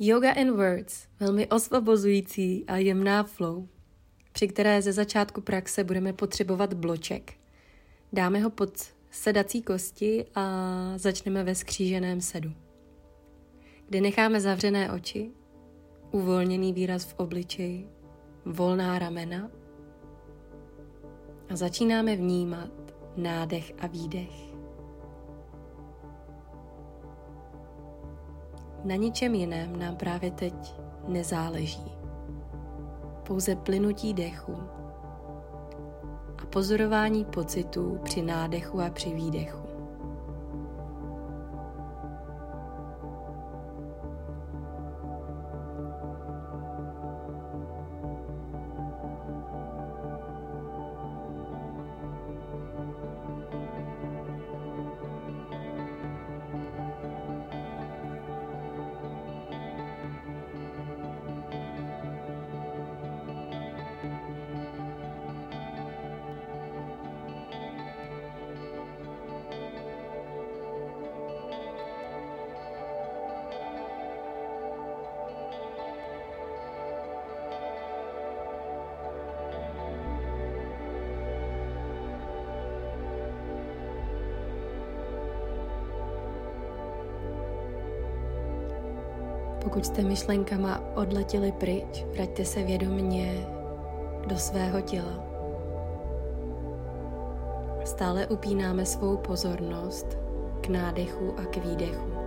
Yoga and Words, velmi osvobozující a jemná flow, při které ze začátku praxe budeme potřebovat bloček. Dáme ho pod sedací kosti a začneme ve skříženém sedu, kde necháme zavřené oči, uvolněný výraz v obličeji, volná ramena a začínáme vnímat nádech a výdech. Na ničem jiném nám právě teď nezáleží. Pouze plynutí dechu a pozorování pocitů při nádechu a při výdechu. Pokud jste myšlenkama odletěli pryč, vraťte se vědomně do svého těla. Stále upínáme svou pozornost k nádechu a k výdechu.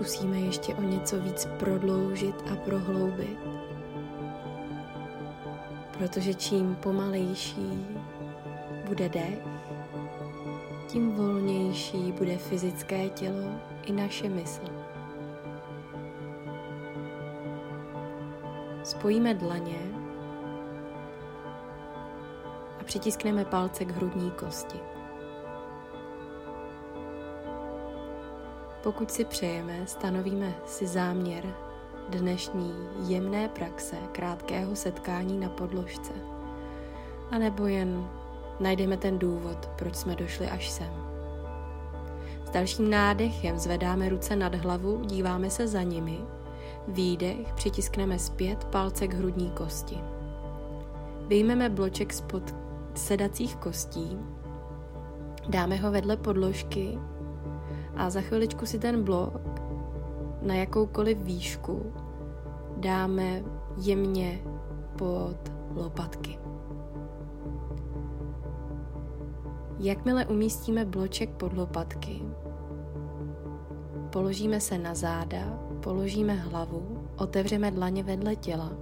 Zkusíme ještě o něco víc prodloužit a prohloubit. Protože čím pomalejší bude dech, tím volnější bude fyzické tělo i naše mysl. Spojíme dlaně a přitiskneme palce k hrudní kosti. Pokud si přejeme, stanovíme si záměr dnešní jemné praxe krátkého setkání na podložce. A nebo jen najdeme ten důvod, proč jsme došli až sem. S dalším nádechem zvedáme ruce nad hlavu, díváme se za nimi. Výdech přitiskneme zpět palce k hrudní kosti. Vyjmeme bloček spod sedacích kostí, dáme ho vedle podložky a za chviličku si ten blok na jakoukoliv výšku dáme jemně pod lopatky. Jakmile umístíme bloček pod lopatky, položíme se na záda, položíme hlavu, otevřeme dlaně vedle těla.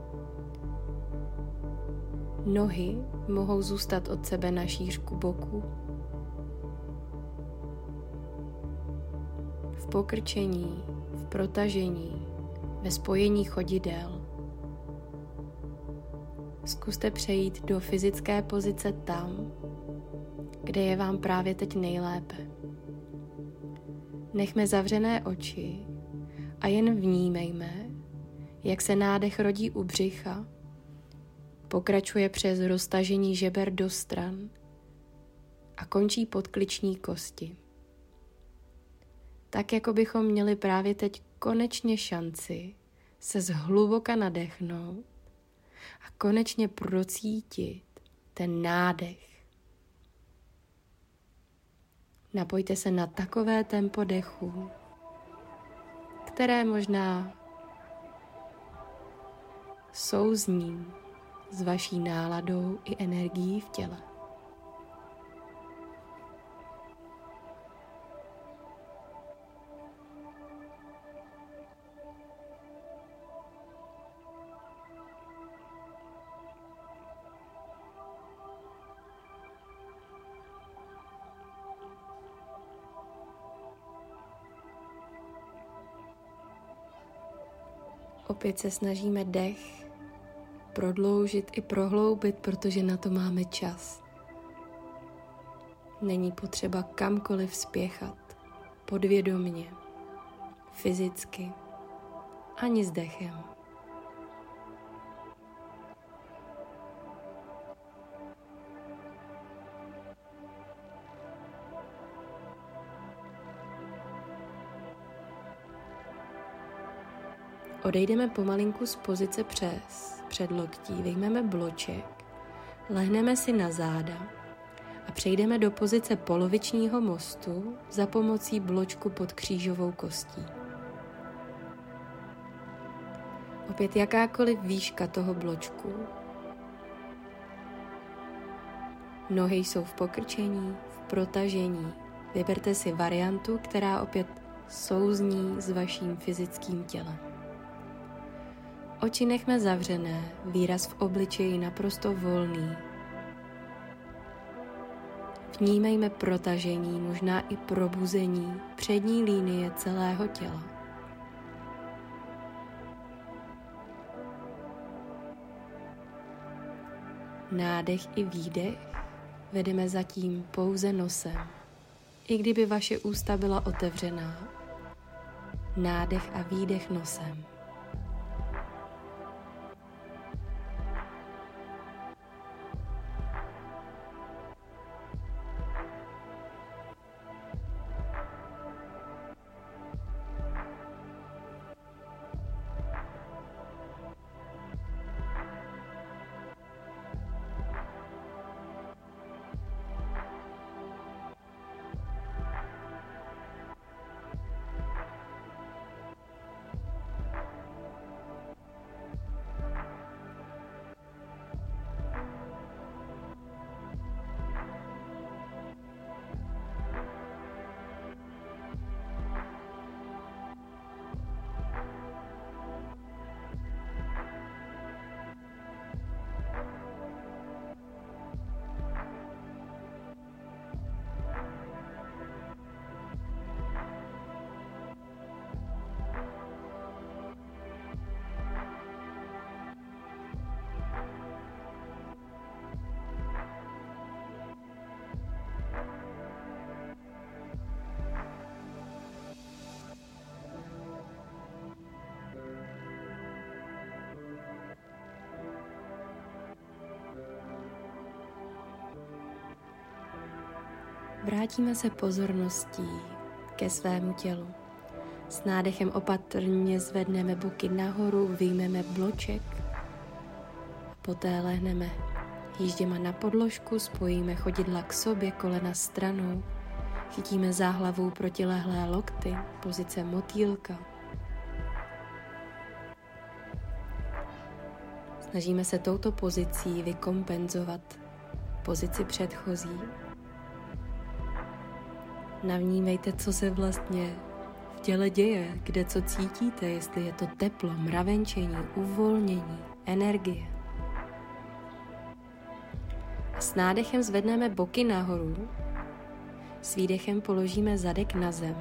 Nohy mohou zůstat od sebe na šířku boku, pokrčení, v protažení, ve spojení chodidel. Zkuste přejít do fyzické pozice tam, kde je vám právě teď nejlépe. Nechme zavřené oči a jen vnímejme, jak se nádech rodí u břicha, pokračuje přes roztažení žeber do stran a končí pod kliční kosti tak jako bychom měli právě teď konečně šanci se zhluboka nadechnout a konečně procítit ten nádech. Napojte se na takové tempo dechu, které možná souzní s vaší náladou i energií v těle. Opět se snažíme dech prodloužit i prohloubit, protože na to máme čas. Není potřeba kamkoliv spěchat, podvědomně, fyzicky, ani s dechem. Odejdeme pomalinku z pozice přes předloktí, vyjmeme bloček, lehneme si na záda a přejdeme do pozice polovičního mostu za pomocí bločku pod křížovou kostí. Opět jakákoliv výška toho bločku. Nohy jsou v pokrčení, v protažení. Vyberte si variantu, která opět souzní s vaším fyzickým tělem. Oči nechme zavřené, výraz v obličeji naprosto volný. Vnímejme protažení, možná i probuzení přední línie celého těla. Nádech i výdech vedeme zatím pouze nosem. I kdyby vaše ústa byla otevřená, nádech a výdech nosem. Vrátíme se pozorností ke svému tělu. S nádechem opatrně zvedneme boky nahoru, vyjmeme bloček, poté lehneme jížděma na podložku, spojíme chodidla k sobě, kolena stranou, chytíme záhlavou protilehlé lokty, pozice motýlka. Snažíme se touto pozicí vykompenzovat pozici předchozí, Navnímejte, co se vlastně v těle děje, kde co cítíte, jestli je to teplo, mravenčení, uvolnění, energie. S nádechem zvedneme boky nahoru, s výdechem položíme zadek na zem.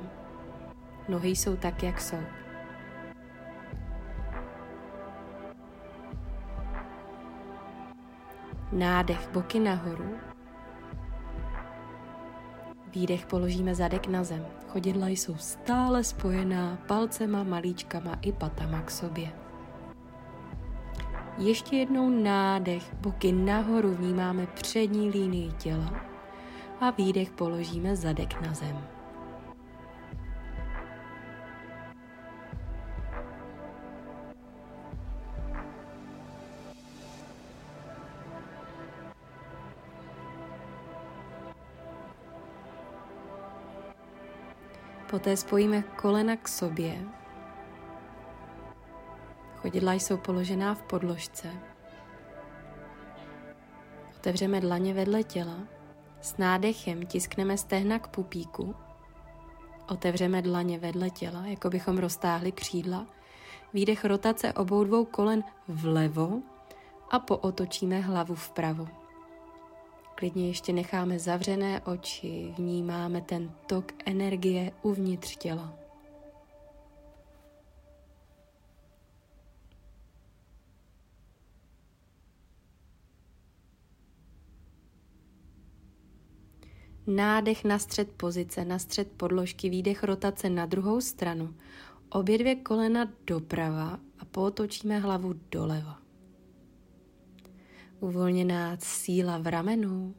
Nohy jsou tak, jak jsou. Nádech boky nahoru, Výdech položíme zadek na zem. Chodidla jsou stále spojená palcema, malíčkama i patama k sobě. Ještě jednou nádech, boky nahoru vnímáme přední línii těla a výdech položíme zadek na zem. Poté spojíme kolena k sobě. Chodidla jsou položená v podložce. Otevřeme dlaně vedle těla. S nádechem tiskneme stehna k pupíku. Otevřeme dlaně vedle těla, jako bychom roztáhli křídla. Výdech rotace obou dvou kolen vlevo a pootočíme hlavu vpravo. Klidně ještě necháme zavřené oči, vnímáme ten tok energie uvnitř těla. Nádech na střed pozice, na střed podložky, výdech rotace na druhou stranu. Obě dvě kolena doprava a potočíme hlavu doleva. Uvolněná síla v ramenu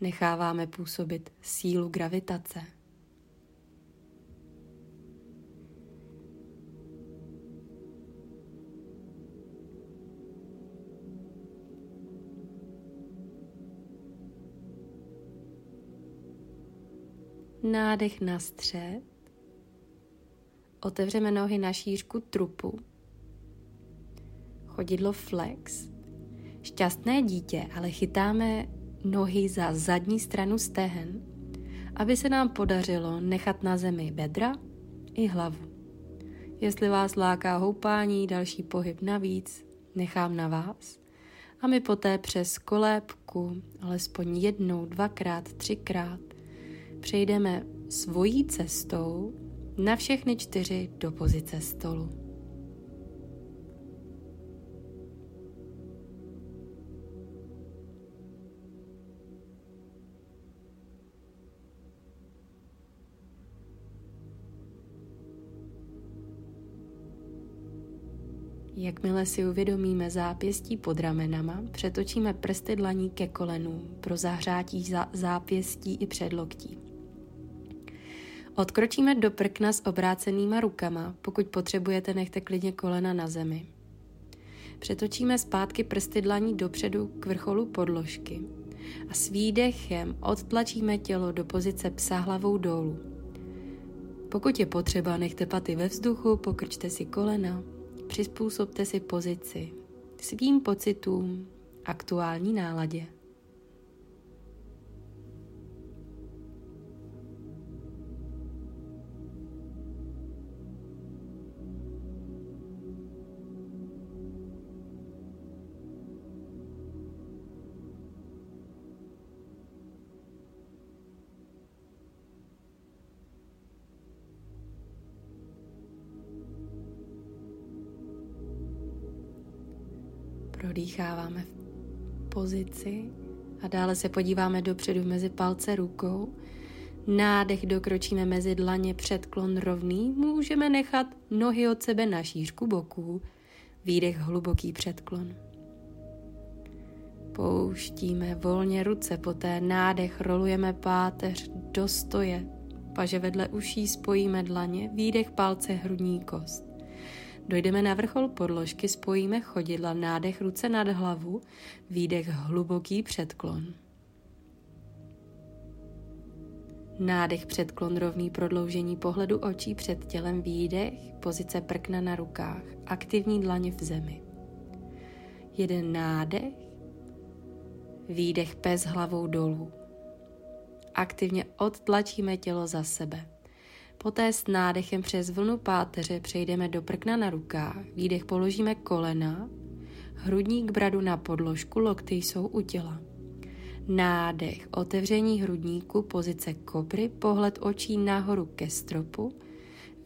necháváme působit sílu gravitace. Nádech na střed. Otevřeme nohy na šířku trupu. Chodidlo flex. Šťastné dítě, ale chytáme nohy za zadní stranu stehen, aby se nám podařilo nechat na zemi bedra i hlavu. Jestli vás láká houpání, další pohyb navíc, nechám na vás. A my poté přes kolébku, alespoň jednou, dvakrát, třikrát, přejdeme svojí cestou na všechny čtyři do pozice stolu. Jakmile si uvědomíme zápěstí pod ramenama, přetočíme prsty dlaní ke kolenům pro zahřátí zápěstí i předloktí. Odkročíme do prkna s obrácenýma rukama, pokud potřebujete, nechte klidně kolena na zemi. Přetočíme zpátky prsty dlaní dopředu k vrcholu podložky a s výdechem odtlačíme tělo do pozice psa hlavou dolů. Pokud je potřeba, nechte paty ve vzduchu, pokrčte si kolena, přizpůsobte si pozici svým pocitům, aktuální náladě. Pozici a dále se podíváme dopředu mezi palce rukou. Nádech dokročíme mezi dlaně, předklon rovný. Můžeme nechat nohy od sebe na šířku boků. Výdech hluboký předklon. Pouštíme volně ruce, poté nádech rolujeme páteř do stoje. Paže vedle uší spojíme dlaně, výdech palce hrudní kost. Dojdeme na vrchol podložky, spojíme chodidla, nádech ruce nad hlavu, výdech hluboký předklon. Nádech předklon rovný prodloužení pohledu očí před tělem, výdech, pozice prkna na rukách, aktivní dlaně v zemi. Jeden nádech, výdech pes hlavou dolů. Aktivně odtlačíme tělo za sebe. Poté s nádechem přes vlnu páteře přejdeme do prkna na rukách, výdech položíme kolena, hrudní k bradu na podložku, lokty jsou u těla. Nádech, otevření hrudníku, pozice kobry, pohled očí nahoru ke stropu,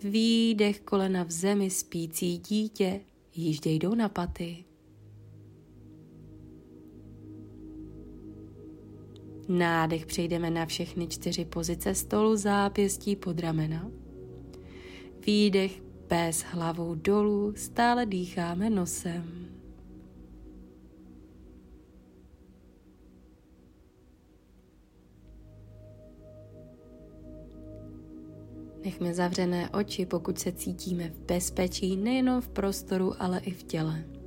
výdech kolena v zemi, spící dítě, již jdou na paty. Nádech přejdeme na všechny čtyři pozice stolu zápěstí pod ramena. Výdech pes hlavou dolů, stále dýcháme nosem. Nechme zavřené oči, pokud se cítíme v bezpečí nejenom v prostoru, ale i v těle.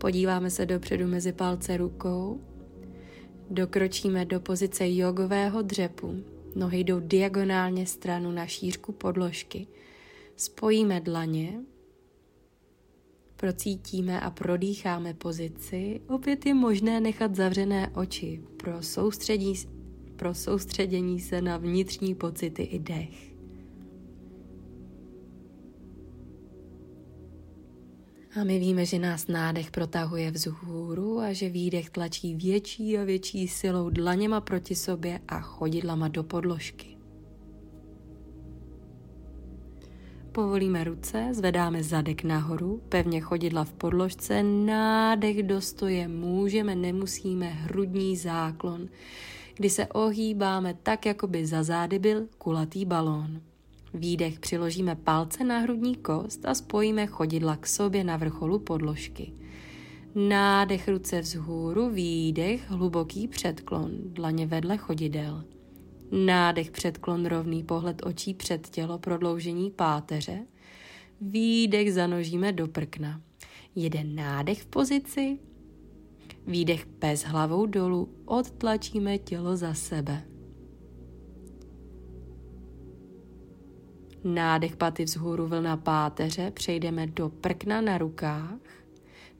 Podíváme se dopředu mezi palce rukou. Dokročíme do pozice jogového dřepu. Nohy jdou diagonálně stranu na šířku podložky. Spojíme dlaně, procítíme a prodýcháme pozici. Opět je možné nechat zavřené oči pro, soustředí, pro soustředění se na vnitřní pocity i dech. A my víme, že nás nádech protahuje vzhůru a že výdech tlačí větší a větší silou dlaněma proti sobě a chodidlama do podložky. Povolíme ruce, zvedáme zadek nahoru, pevně chodidla v podložce, nádech do stoje, můžeme, nemusíme, hrudní záklon, kdy se ohýbáme tak, jako by za zády byl kulatý balón. Výdech přiložíme palce na hrudní kost a spojíme chodidla k sobě na vrcholu podložky. Nádech ruce vzhůru, výdech, hluboký předklon, dlaně vedle chodidel. Nádech předklon, rovný pohled očí před tělo, prodloužení páteře. Výdech zanožíme do prkna. Jeden nádech v pozici, výdech pes hlavou dolů, odtlačíme tělo za sebe. Nádech paty vzhůru vlna páteře, přejdeme do prkna na rukách,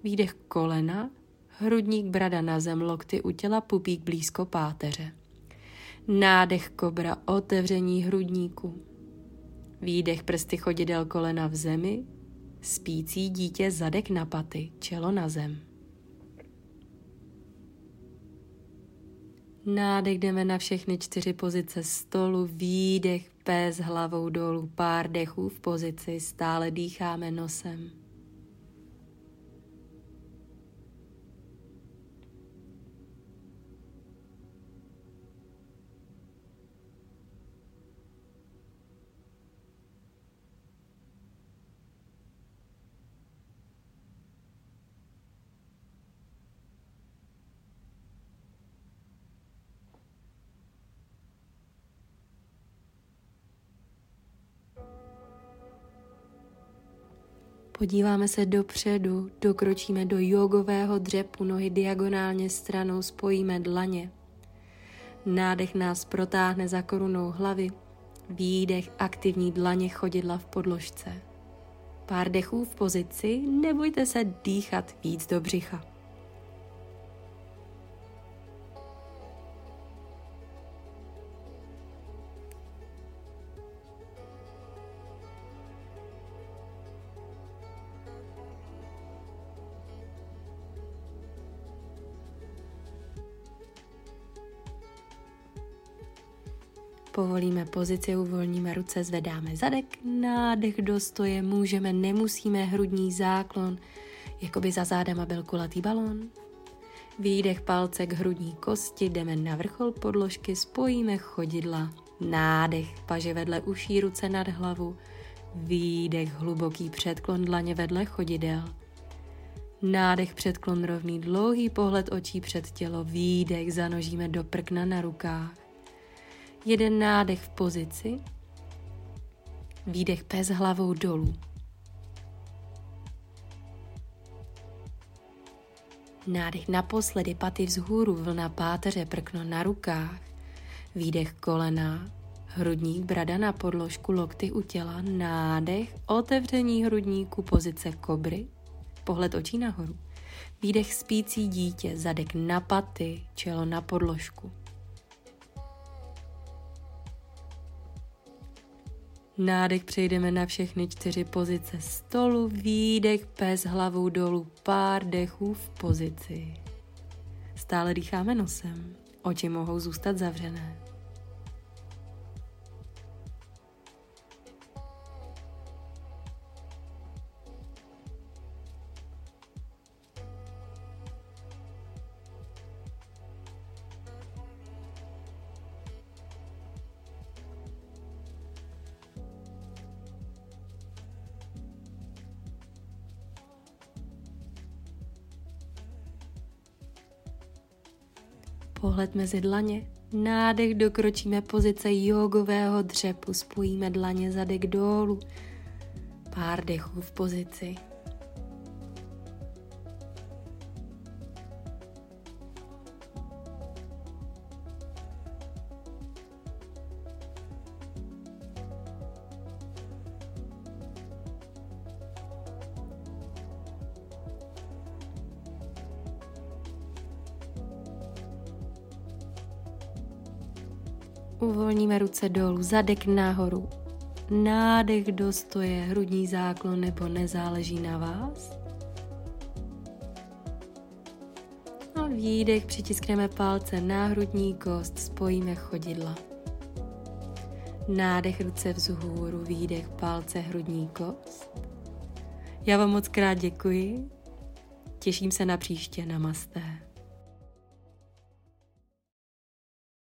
výdech kolena, hrudník brada na zem, lokty u těla, pupík blízko páteře. Nádech kobra, otevření hrudníku. Výdech prsty chodidel kolena v zemi, spící dítě zadek na paty, čelo na zem. Nádech jdeme na všechny čtyři pozice stolu, výdech, pés hlavou dolů, pár dechů v pozici, stále dýcháme nosem. Podíváme se dopředu, dokročíme do jogového dřepu, nohy diagonálně stranou, spojíme dlaně. Nádech nás protáhne za korunou hlavy, výdech aktivní dlaně chodidla v podložce. Pár dechů v pozici, nebojte se dýchat víc do břicha. Povolíme pozici, uvolníme ruce, zvedáme zadek, nádech do stoje, můžeme, nemusíme, hrudní záklon, jako by za zádama byl kulatý balón. Výdech palce k hrudní kosti, jdeme na vrchol podložky, spojíme chodidla, nádech, paže vedle uší, ruce nad hlavu, výdech, hluboký předklon dlaně vedle chodidel. Nádech předklon rovný, dlouhý pohled očí před tělo, výdech, zanožíme do prkna na rukách. Jeden nádech v pozici, výdech pes hlavou dolů. Nádech naposledy, paty vzhůru, vlna páteře, prkno na rukách. Výdech kolena, hrudník, brada na podložku, lokty u těla, nádech, otevření hrudníku, pozice kobry, pohled očí nahoru. Výdech spící dítě, zadek na paty, čelo na podložku. Nádech přejdeme na všechny čtyři pozice stolu, výdech, pes hlavou dolů, pár dechů v pozici. Stále dýcháme nosem, oči mohou zůstat zavřené. Pohled mezi dlaně. Nádech dokročíme pozice jogového dřepu, spojíme dlaně zadek dolů. Pár dechů v pozici. Uvolníme ruce dolů, zadek nahoru. Nádech do stoje, hrudní záklon nebo nezáleží na vás. A výdech přitiskneme palce na hrudní kost, spojíme chodidla. Nádech ruce vzhůru, výdech palce hrudní kost. Já vám moc krát děkuji. Těším se na příště. Namaste.